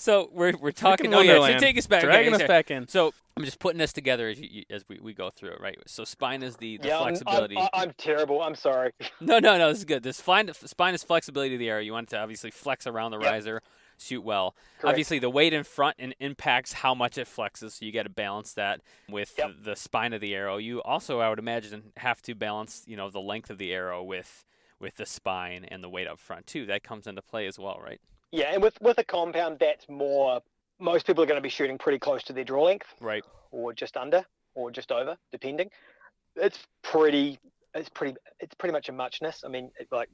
So we're we're talking. Freaking Oh yeah, so Wonderland. take us back. Dragging okay, us so- back in. So I'm just putting this together as you, you, as we, we go through it, right? So spine is the, the yeah, I'm- I'm, flexibility. I- I'm terrible. I'm sorry. <laughs> No, no, no. This is good. This spine, spine is flexibility of the arrow. You want it to obviously flex around the Yep. riser, shoot well. Correct. Obviously, the weight in front and impacts how much it flexes, so you got to balance that with Yep. the, the spine of the arrow. You also, I would imagine, have to balance, you know, the length of the arrow with with the spine and the weight up front too. That comes into play as well, right? Yeah, and with with a compound, that's more. Most people are going to be shooting pretty close to their draw length, Right. or just under, or just over, depending. It's pretty. It's pretty. It's pretty much a muchness. I mean, it, like,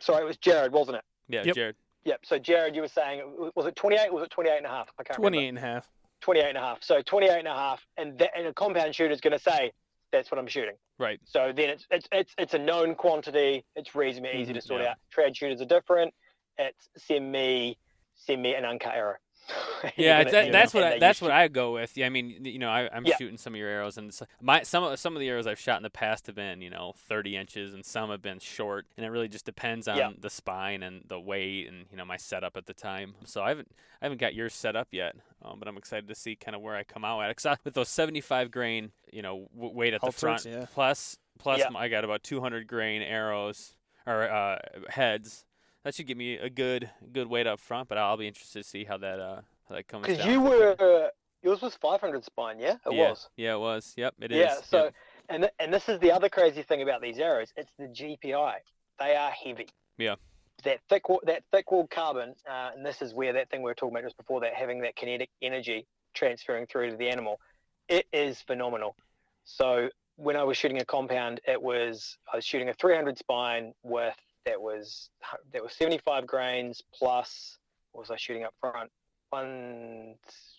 sorry, it was Jared, wasn't it? Yeah, Yep. Jared. Yep. So Jared, you were saying, was it 28? Was it 28 and a half? I can't remember. 28 and a half. 28 and a half. So 28 and a half, and, that, and a compound shooter is going to say that's what I'm shooting. Right. So then it's it's it's, it's a known quantity. It's reasonably easy to Mhm, sort yeah. out. Trad shooters are different. It's send me send me an uncut arrow. <laughs> Yeah, gonna- that, that's gonna- what I, that's you what I go with. Yeah, I mean, you know, I, I'm Yeah. shooting some of your arrows, and my some of some of the arrows I've shot in the past have been, you know, 30 inches, and some have been short, and it really just depends on Yeah. the spine and the weight, and you know, my setup at the time. So I haven't I haven't got yours set up yet, um, but I'm excited to see kind of where I come out at. Cause I, with those 75 grain, you know, w- weight at the front, yeah. plus plus Yeah. I got about 200 grain arrows or uh, heads. That should give me a good good weight up front, but I'll be interested to see how that uh how that comes. Because you were yours was 500 spine, yeah, it yeah. was. Yeah, it was. Yep, it is. yeah. So and th- and this is the other crazy thing about these arrows. It's the GPI. They are heavy. Yeah. That thick that thick walled carbon, uh, and this is where that thing we were talking about just before that having that kinetic energy transferring through to the animal, it is phenomenal. So when I was shooting a compound, it was I was shooting a 300 spine with that was that was 75 grains plus what was I shooting up front? One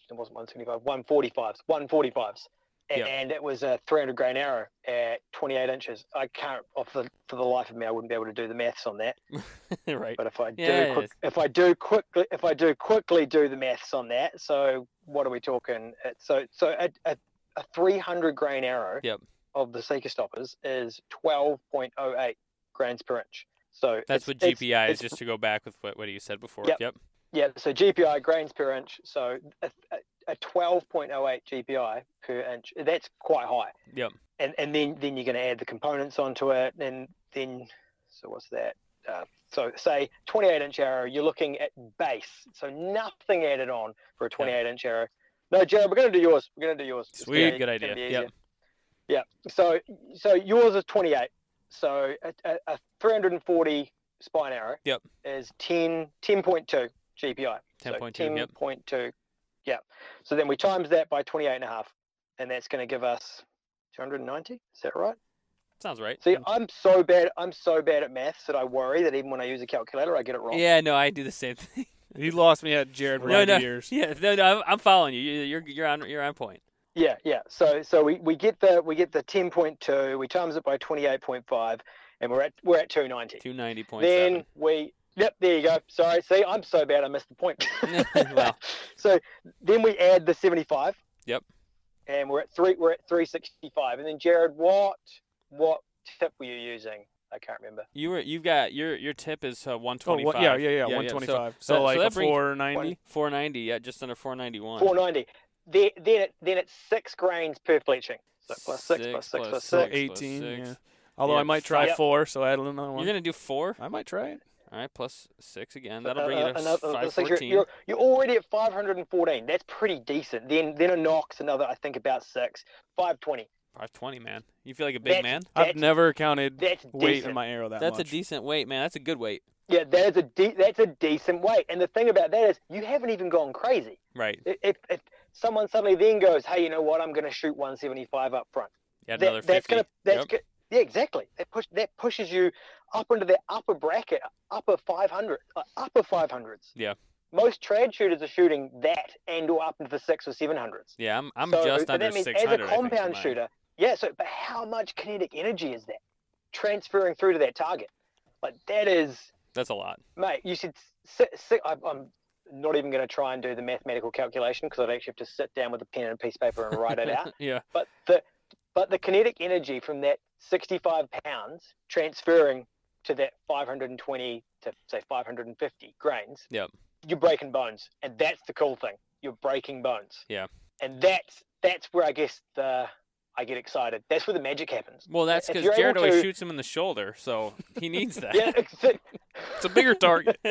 it wasn't 175, 145s, 145s. A- Yep. And it was a 300 grain arrow at 28 inches. I can't, off the, for the life of me, I wouldn't be able to do the maths on that. <laughs> right. But if I do, Yeah, quick, if I do quickly, if I do quickly do the maths on that, so what are we talking? So, so a, a, a 300 grain arrow Yep. of the Sika Stoppers is 12.08 grains per inch. So That's it's- what it's- GPI is, it's just to go back with what, what you said before. Yep. Yep. Yeah, so GPI grains per inch. So a, a, a 12.08 GPI per inch. That's quite high. Yep. And and then then you're going to add the components onto it, and then so what's that? Uh, so say 28 inch arrow, you're looking at base. So nothing added on for a 28 inch arrow. No, Jared, we're going to do yours. We're going to do yours. It's Sweet. Good it's idea. Yep. Yeah. So so yours is 28. So a, a, a 340 spine arrow Yep. is 10 10.2 GPI. 10.2, So yep. 10.2. Yeah. So then we times that by 28 and a half, and that's going to give us 290. Is that right? Sounds right. See, mm. I'm so bad. I'm so bad at maths that I worry that even when I use a calculator, I get it wrong. Yeah, no, I do the same thing. He lost me at Jared for No, like no. years. yeah, no, no, I'm, I'm following you. You- You're you're on you're on point. Yeah, yeah. So so we, we get the we get the 10.2. We times it by 28.5, and we're at we're at 290. Two ninety point then we yep there you go sorry see i'm so bad i missed the point <laughs> <laughs> Wow. so then we add the 75 Yep. and we're at three we're at 365 and then jared what what tip were you using i can't remember You were you've got your your tip is uh, one Oh, twenty what, five. yeah, yeah, yeah, 125. So, that- so like that a 490. Four ninety. Yeah, just under four ninety one. 490 then then, it, then it's six grains per fletching so plus six, plus six plus So six, plus 18, six. yeah. Although Yeah, I might try five. four, so add another one. You're gonna do four. I might try it. All right, plus six again. That'll bring uh, you to another- five so you're, you're, you're already at 514 that's pretty decent then then a knocks another i think about six 520 Five twenty, man. You feel like a big That's- man. I've never counted that's weight decent. in my arrow that That's much. a decent weight, man. That's a good weight. Yeah, that is a de- that's a decent weight. And the thing about that is, you haven't even gone crazy. Right. If, if someone suddenly then goes, "Hey, you know what? I'm going to shoot 175 up front," Yeah, that- another that's gonna that's Yep. go- yeah, exactly. That push that pushes you up into the upper bracket, upper 500, uh, upper 500s. Yeah. Most trad shooters are shooting that and or up into the six or 700s. Yeah, I'm I'm So just under that means six as a compound shooter, yeah. So, but how much kinetic energy is that transferring through to that target? Like that is That's a lot. mate, you should sit. sit I, I'm not even going to try and do the mathematical calculation because I'd actually have to sit down with a pen and a piece of paper and write it <laughs> out. yeah. But the but the kinetic energy from that 65 pounds transferring to that 520 to say 550 grains. Yep. you're breaking bones, and that's the cool thing. You're breaking bones. Yeah. And that's that's where I guess the I get excited. That's where the magic happens. Well, that's because Jared always to- shoots him in the shoulder, so he needs <laughs> that. Yeah. it's- It's a bigger target. <laughs>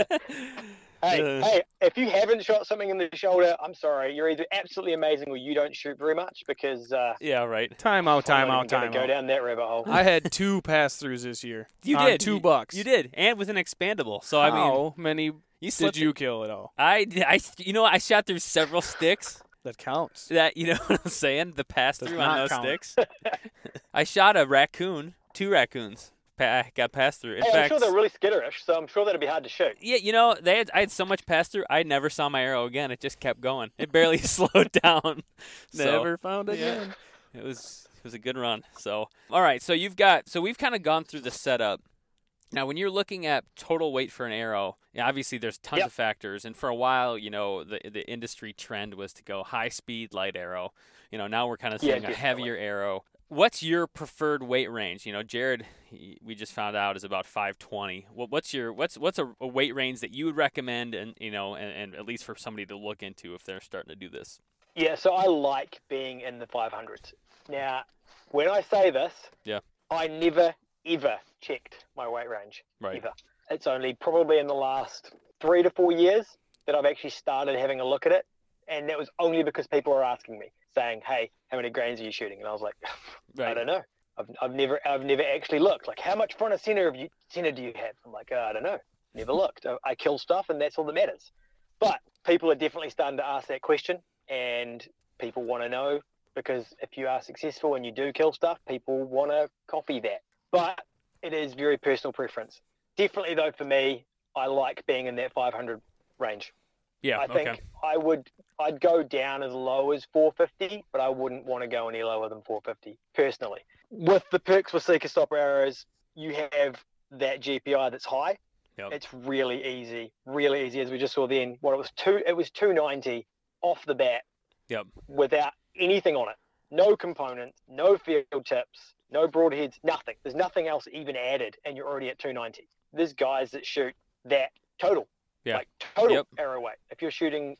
Hey, Uh. hey, if you haven't shot something in the shoulder, I'm sorry. You're either absolutely amazing or you don't shoot very much because uh, yeah, right. Time out, time I'm not out, time go out. down that rabbit hole. I had two pass throughs this year. <laughs> You did two You- bucks. You did, and with an expandable. So I mean, How many you did slipped. you kill at all? I, I, you know, I shot through several sticks. <laughs> That counts. That you know <laughs> what I'm saying? The pass Does through on those count. sticks. I shot a raccoon, two raccoons. Pa- got passed through. In Hey, I'm sure they're really skitterish, so I'm sure that'd be hard to shoot. yeah, you know, they had, I had so much pass through, I never saw my arrow again. It just kept going. It barely <laughs> slowed down. <laughs> So, Never found it yeah. again. It was it was a good run. So all right, so you've got so we've kind of gone through the setup. Now, when you're looking at total weight for an arrow, obviously there's tons Yep. of factors, and for a while, you know, the the industry trend was to go high speed light arrow. You know, now we're kind of Yeah, seeing a heavier arrow. What's your preferred weight range? You know, Jared, he, we just found out is about 520. What, what's your what's what's a, a weight range that you would recommend, and you know, and, and at least for somebody to look into if they're starting to do this? Yeah, so I like being in the 500s. Now, when I say this, Yeah. I never ever checked my weight range. Right. Ever. It's only probably in the last three to four years that I've actually started having a look at it, and that was only because people were asking me, saying, "Hey, how many grains are you shooting?" And I was like, <laughs> "I don't know. I've, I've never I've never actually looked. Like, how much front of center of you center do you have?" I'm like, uh, "I don't know. Never looked. I, I kill stuff, and that's all that matters." But people are definitely starting to ask that question, and people want to know because if you are successful and you do kill stuff, people want to copy that. But it is very personal preference. Definitely, though, for me, I like being in that 500 range. Yeah. I think okay. I would I'd go down as low as 450, but I wouldn't want to go any lower than 450 personally. With the perks with Sika Stopper arrows, you have that GPI that's high. Yep. It's really easy, really easy. As we just saw then, what it was two, it was 290 off the bat. Yep. Without anything on it, no components, no field tips, no broadheads, nothing. There's nothing else even added, and you're already at 290. There's guys that shoot that total, Yeah. like total Yep. arrow weight. If you're shooting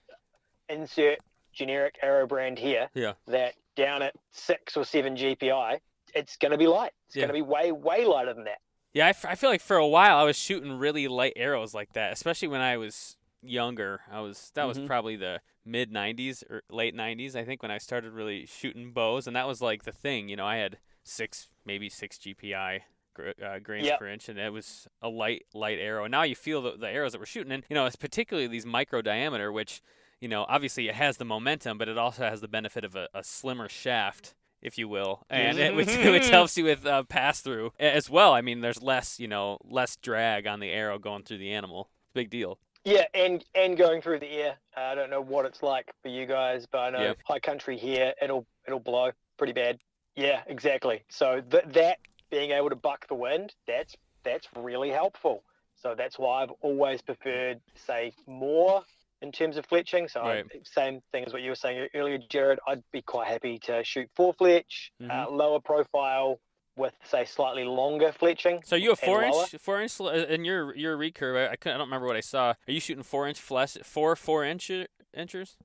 insert generic arrow brand here, Yeah. that down at six or seven GPI, it's going to be light. It's Yeah. going to be way, way lighter than that. Yeah, I, f- I feel like for a while I was shooting really light arrows like that, especially when I was younger. I was that was Mhm. probably the mid 90s or late 90s, I think, when I started really shooting bows, and that was like the thing. You know, I had six, maybe six GPI uh, grains Yep. per inch, and it was a light, light arrow. And now you feel the, the arrows that we're shooting, and you know, it's particularly these micro diameter, which you know, obviously it has the momentum, but it also has the benefit of a, a slimmer shaft, if you will, and it, which, <laughs> which helps you with uh, pass through as well. I mean, there's less, you know, less drag on the arrow going through the animal. Big deal. Yeah, and and going through the air. Uh, I don't know what it's like for you guys, but I know Yep. high country here, it'll it'll blow pretty bad. Yeah, exactly. So th- that being able to buck the wind, that's that's really helpful. So that's why I've always preferred, say, more in terms of fletching. So I- same thing as what you were saying earlier, Jared. I'd be quite happy to shoot four fletch, uh, lower profile with say slightly longer fletching. So you a four lower. inch, four inch, uh, in your your recurve. I, I, couldn't, I don't remember what I saw. Are you shooting four inch fletch, four four inch inches?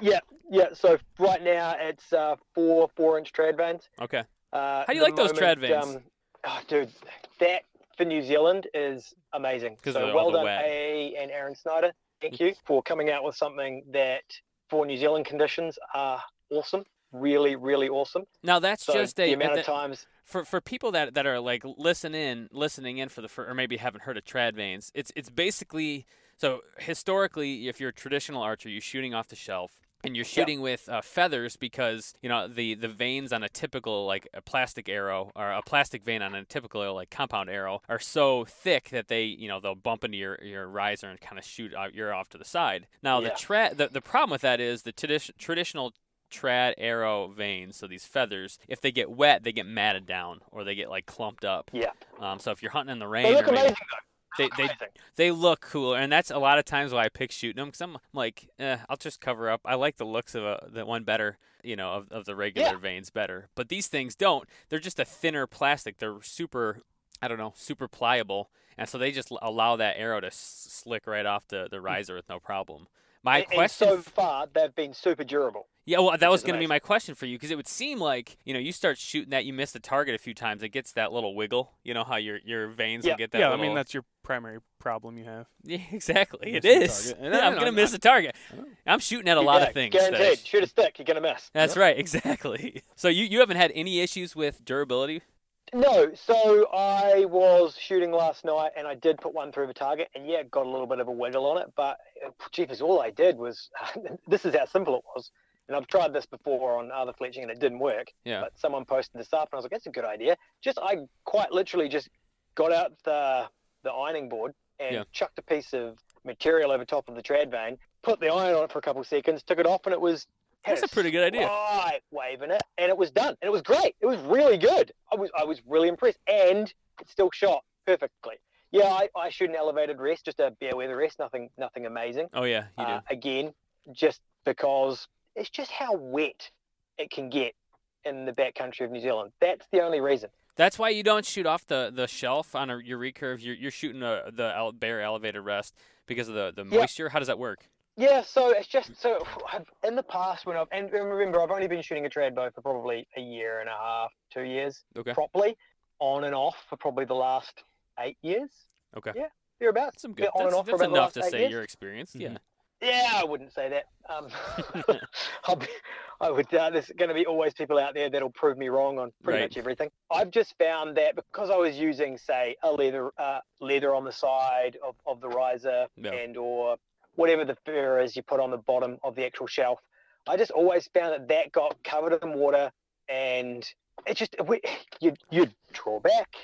Yeah, yeah. So right now it's uh, four four-inch trad vanes. Okay. Uh, How do you like those trad moment, vanes? Um, oh, dude, that for New Zealand is amazing. so well done, wet. A and Aaron Snyder. Thank you for coming out with something that for New Zealand conditions are awesome. Really, really awesome. Now that's So just a the amount that- of times. for for people that that are like listen in listening in for the fir- or maybe haven't heard of trad vanes it's it's basically so historically if you're a traditional archer you're shooting off the shelf and you're shooting with uh, feathers because you know the the vanes on a typical like a plastic arrow or a plastic vane on a typical like compound arrow are so thick that they you know they'll bump into your, your riser and kind of shoot out you're off to the side now the Yeah. tra- the, the problem with that is the tradi- traditional trad arrow vanes, so these feathers, if they get wet, they get matted down or they get like clumped up. Yeah. Um, so if you're hunting in the They rain, look or maybe- amazing though. They, look they they look cooler, and that's a lot of times why I pick shooting them because I'm like, eh, I'll just cover up. I like the looks of a, the one better, you know, of, of the regular Yeah. vanes better. But these things don't. They're just a thinner plastic. They're super I don't know, super pliable, and so they just allow that arrow to slick right off the, the riser with no problem. My And- and question, so far, they've been super durable. Yeah, well, that was going to be my question for you because it would seem like you know you start shooting that, you miss the target a few times, it gets that little wiggle. You know how your your vanes Yeah. will get that. yeah, I mean that's your primary problem you have. yeah, <laughs> exactly. It is. Yeah, <laughs> I'm gonna miss the target. I'm shooting at a lot Yeah, of things. Guaranteed. sh- Shoot a stick, you're gonna miss. That's right, <laughs> exactly. So you, you haven't had any issues with durability? No, so I was shooting last night and I did put one through the target and yeah, got a little bit of a wiggle on it, but uh, jeepers, all I did was this is how simple it was. And I've tried this before on other fletching and it didn't work. Yeah. But someone posted this up and I was like, that's a good idea. Just I quite literally just got out the the ironing board and Yeah. chucked a piece of material over top of the trad vane, put the iron on it for a couple of seconds, took it off, and it was That's a pretty good idea. Right, waving it, and it was done, and it was great. It was really good. I was I was really impressed, and it still shot perfectly. Yeah, I, I shoot an elevated rest, just a Bear Weather rest, nothing nothing amazing. Oh yeah, you do. Uh, again, just because it's just how wet it can get in the backcountry of New Zealand. That's the only reason. That's why you don't shoot off the, the shelf on a, your recurve. You're you're shooting a, the ele- bare elevated rest because of the, the Yeah. moisture. How does that work? Yeah, so it's just so I've, in the past when I've and remember I've only been shooting a trad bow for probably a year and a half, two years Okay. properly, on and off for probably the last eight years. Okay. Yeah, You're thereabouts. Some good. on That's, and off for that's about enough to say years. you're experienced. Mhm. Yeah. Yeah, I wouldn't say that. Um, <laughs> <laughs> I'll be, I would. Uh, there's going to be always people out there that'll prove me wrong on pretty Right. much everything. I've just found that because I was using, say, a leather uh, leather on the side of, of the riser and or whatever the fur is you put on the bottom of the actual shelf, I just always found that that got covered in water and it just <sighs> you'd you'd draw back,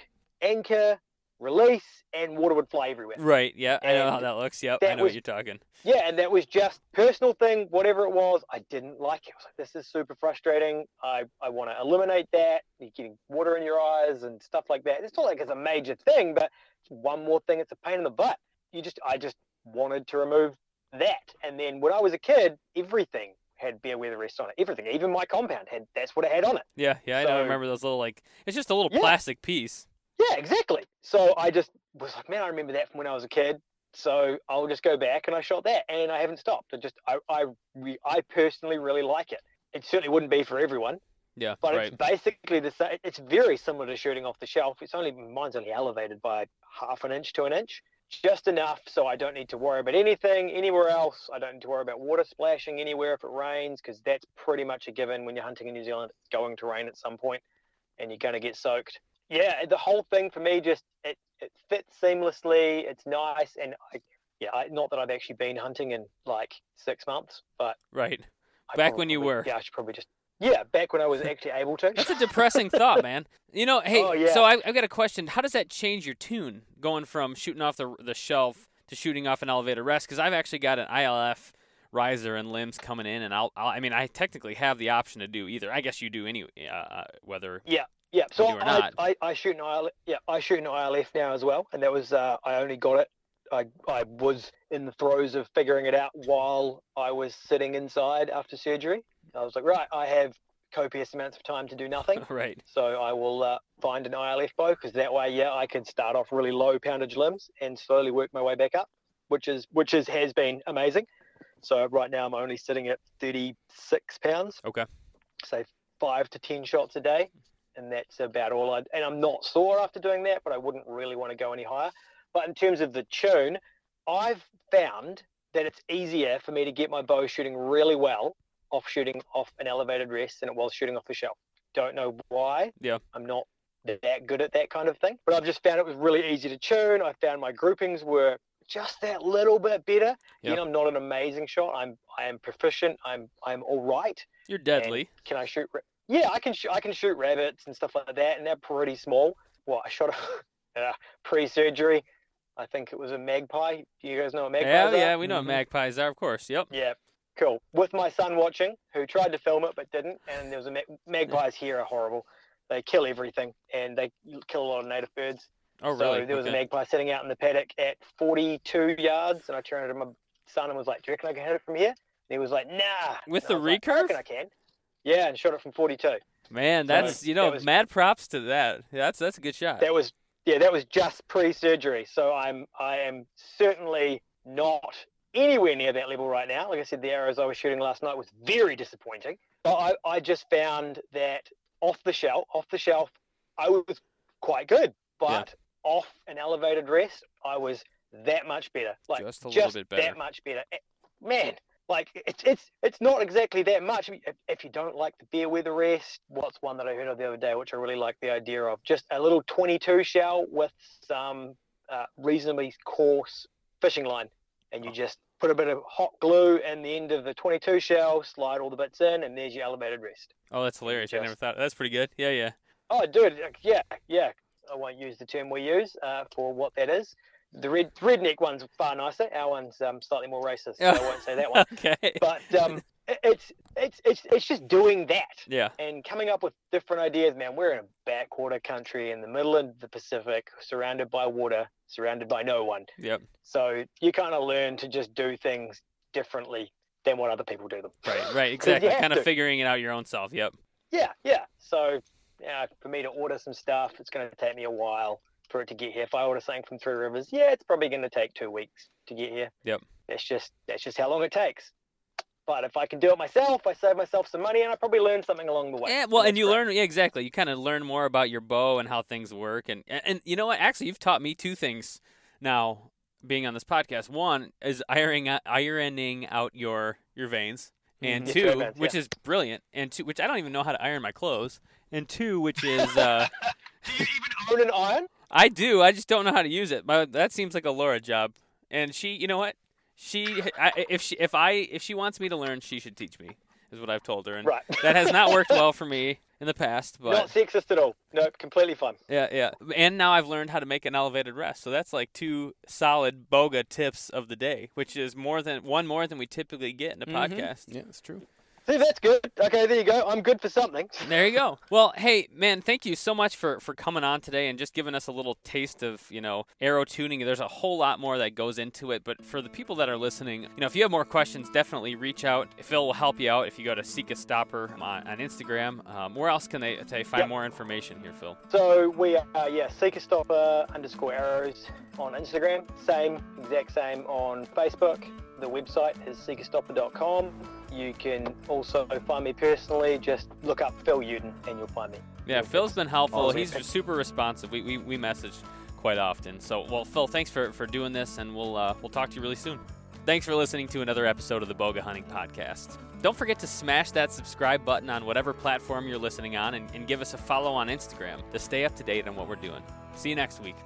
anchor, release, and water would fly everywhere. Right. Yeah. I know how that looks. Yep. I that know was- what you're talking. Yeah, and that was just personal thing, whatever it was. I didn't like it. I was like, this is super frustrating. I, I want to eliminate that. You're getting water in your eyes and stuff like that. It's not like it's a major thing, but it's one more thing. It's a pain in the butt. You just, I just wanted to remove that. And then when I was a kid, everything had Bear Weather rest on it. Everything, even my compound had. That's what it had on it. Yeah. Yeah. I know. I remember those little like. It's just a little Yeah. plastic piece. Yeah, exactly. So I just was like, man, I remember that from when I was a kid. So I'll just go back and I shot that, and I haven't stopped. I just, I, I, re, I personally really like it. It certainly wouldn't be for everyone, Yeah. but right. it's basically the same. It's very similar to shooting off the shelf. It's only mine's only elevated by half an inch to an inch, just enough so I don't need to worry about anything anywhere else. I don't need to worry about water splashing anywhere if it rains, because that's pretty much a given when you're hunting in New Zealand. It's going to rain at some point, and you're going to get soaked. Yeah, the whole thing for me just it, it fits seamlessly. It's nice, and I, yeah, I, not that I've actually been hunting in like six months, but Right. I Back when you were. Yeah, I should probably just. Yeah, back when I was actually able to. That's a depressing thought, man. You know, hey, Oh, yeah. so I, I've got a question. How does that change your tune going from shooting off the the shelf to shooting off an elevator rest? Because I've actually got an ILF riser and limbs coming in, and I'll, I'll I mean, I technically have the option to do either. I guess you do any, uh, uh, whether Yeah, so I. I, I shoot an ILF. Yeah, I shoot an ILF now as well, and that was uh, I only got it. I I was in the throes of figuring it out while I was sitting inside after surgery. I was like, right, I have copious amounts of time to do nothing, <laughs> right. so I will uh, find an ILF bow because that way, yeah, I can start off really low poundage limbs and slowly work my way back up, which is which is has been amazing. So right now I'm only sitting at 36 pounds. Okay. Say five to 10 shots a day. And that's about all I, and I'm not sore after doing that, but I wouldn't really want to go any higher. But in terms of the tune, I've found that it's easier for me to get my bow shooting really well off shooting off an elevated rest than it was shooting off the shelf. Don't know why. Yeah. I'm not that good at that kind of thing, but I've just found it was really easy to tune. I found my groupings were just that little bit better. Yeah. You know, I'm not an amazing shot. I'm I am proficient. I'm I'm all right. You're deadly. Can I shoot? Ra- Yeah, I can shoot. I can shoot rabbits and stuff like that, and they're pretty small. Well, I shot a <laughs> uh, pre-surgery. I think it was a magpie. Do you guys know what magpies Yeah, are? yeah, we know what Mhm. magpies are, of course. Yep. Yeah, cool. With my son watching, who tried to film it but didn't, and there was a mag- magpies here are horrible. They kill everything, and they kill a lot of native birds. Oh, so really? there was a magpie sitting out in the paddock at 42 yards, and I turned to my son and was like, "Do you reckon I can hit it from here?" And he was like, "Nah." With the was like, "I recurve? reckon I can. Yeah, and shot it from 42. Man, So that's you that know, was- mad props to that. That's that's a good shot. That was yeah, that was just pre-surgery. So I'm I am certainly not anywhere near that level right now. Like I said, the arrows I was shooting last night was very disappointing. But I, I just found that off the shelf, off the shelf, I was quite good. But yeah. off an elevated rest, I was that much better. Like just a little bit better. That much better. Eh, man, like it's it's it's not exactly that much. If, if you don't like the fair weather rest, what's one that I heard of the other day, which I really like the idea of, just a little 22 shell with some uh, reasonably coarse fishing line, and you just put a bit of hot glue in the end of the 22 shell, slide all the bits in, and there's your elevated rest. Oh, that's hilarious! Just, I never thought that's pretty good. Yeah, yeah. Oh, dude, yeah, yeah. I won't use the term we use uh, for what that is. The red redneck one's far nicer. Our one's um, slightly more racist, so I <laughs> won't say that one. okay. But um, <laughs> it's it's it's it's just doing that. Yeah. And coming up with different ideas, man. We're in a backwater country in the middle of the Pacific, surrounded by water, surrounded by no one. Yep. So you kind of learn to just do things differently than what other people do them. Right. Right. <laughs> Exactly. kind of to. figuring it out your own self. Yep. Yeah. Yeah. So yeah, for me to order some stuff, it's going to take me a while for it to get here. If I order something from Three Rivers, yeah, it's probably going to take two weeks to get here. Yep. That's just that's just how long it takes. But if I can do it myself, I save myself some money, and I probably learn something along the way. Yeah, well, and you great. learn, yeah, exactly. You kind of learn more about your bow and how things work, and, and you know what? Actually, you've taught me two things now. Being on this podcast, one is ironing ironing out your your vanes, and mm-hmm. two, events, which yeah. is brilliant, and two, which I don't even know how to iron my clothes, and two, which is. Uh, <laughs> do you even own an iron? I do. I just don't know how to use it. But that seems like a Laura job. And she, you know what? She, I, if she, if I, if she wants me to learn, she should teach me. Is what I've told her, and right. <laughs> that has not worked well for me in the past. But not sexist at all. No, completely fun. Yeah, yeah. And now I've learned how to make an elevated rest. So that's like two solid Bowga tips of the day, which is more than one more than we typically get in a mm-hmm. podcast. Yeah, that's true. See, <laughs> that's good. Okay, there you go. I'm good for something. <laughs> There you go. Well, hey, man, thank you so much for, for coming on today and just giving us a little taste of, you know, arrow tuning. There's a whole lot more that goes into it. But for the people that are listening, you know, if you have more questions, definitely reach out. Phil will help you out if you go to Sika Stopper on, on Instagram. Um, where else can they, they find yep. more information here, Phil? So we are, yeah, Sika Stopper underscore arrows on Instagram. Same, exact same on Facebook. The website is sikastopper.com. You can also find me personally. Just look up Phil Luden and you'll find me. Yeah, Phil's been helpful. He's super responsive. We, we, we message quite often. So, well, Phil, thanks for, for doing this, and we'll uh, we'll talk to you really soon. Thanks for listening to another episode of the Bowga Hunting Podcast. Don't forget to smash that subscribe button on whatever platform you're listening on and, and give us a follow on Instagram to stay up to date on what we're doing. See you next week.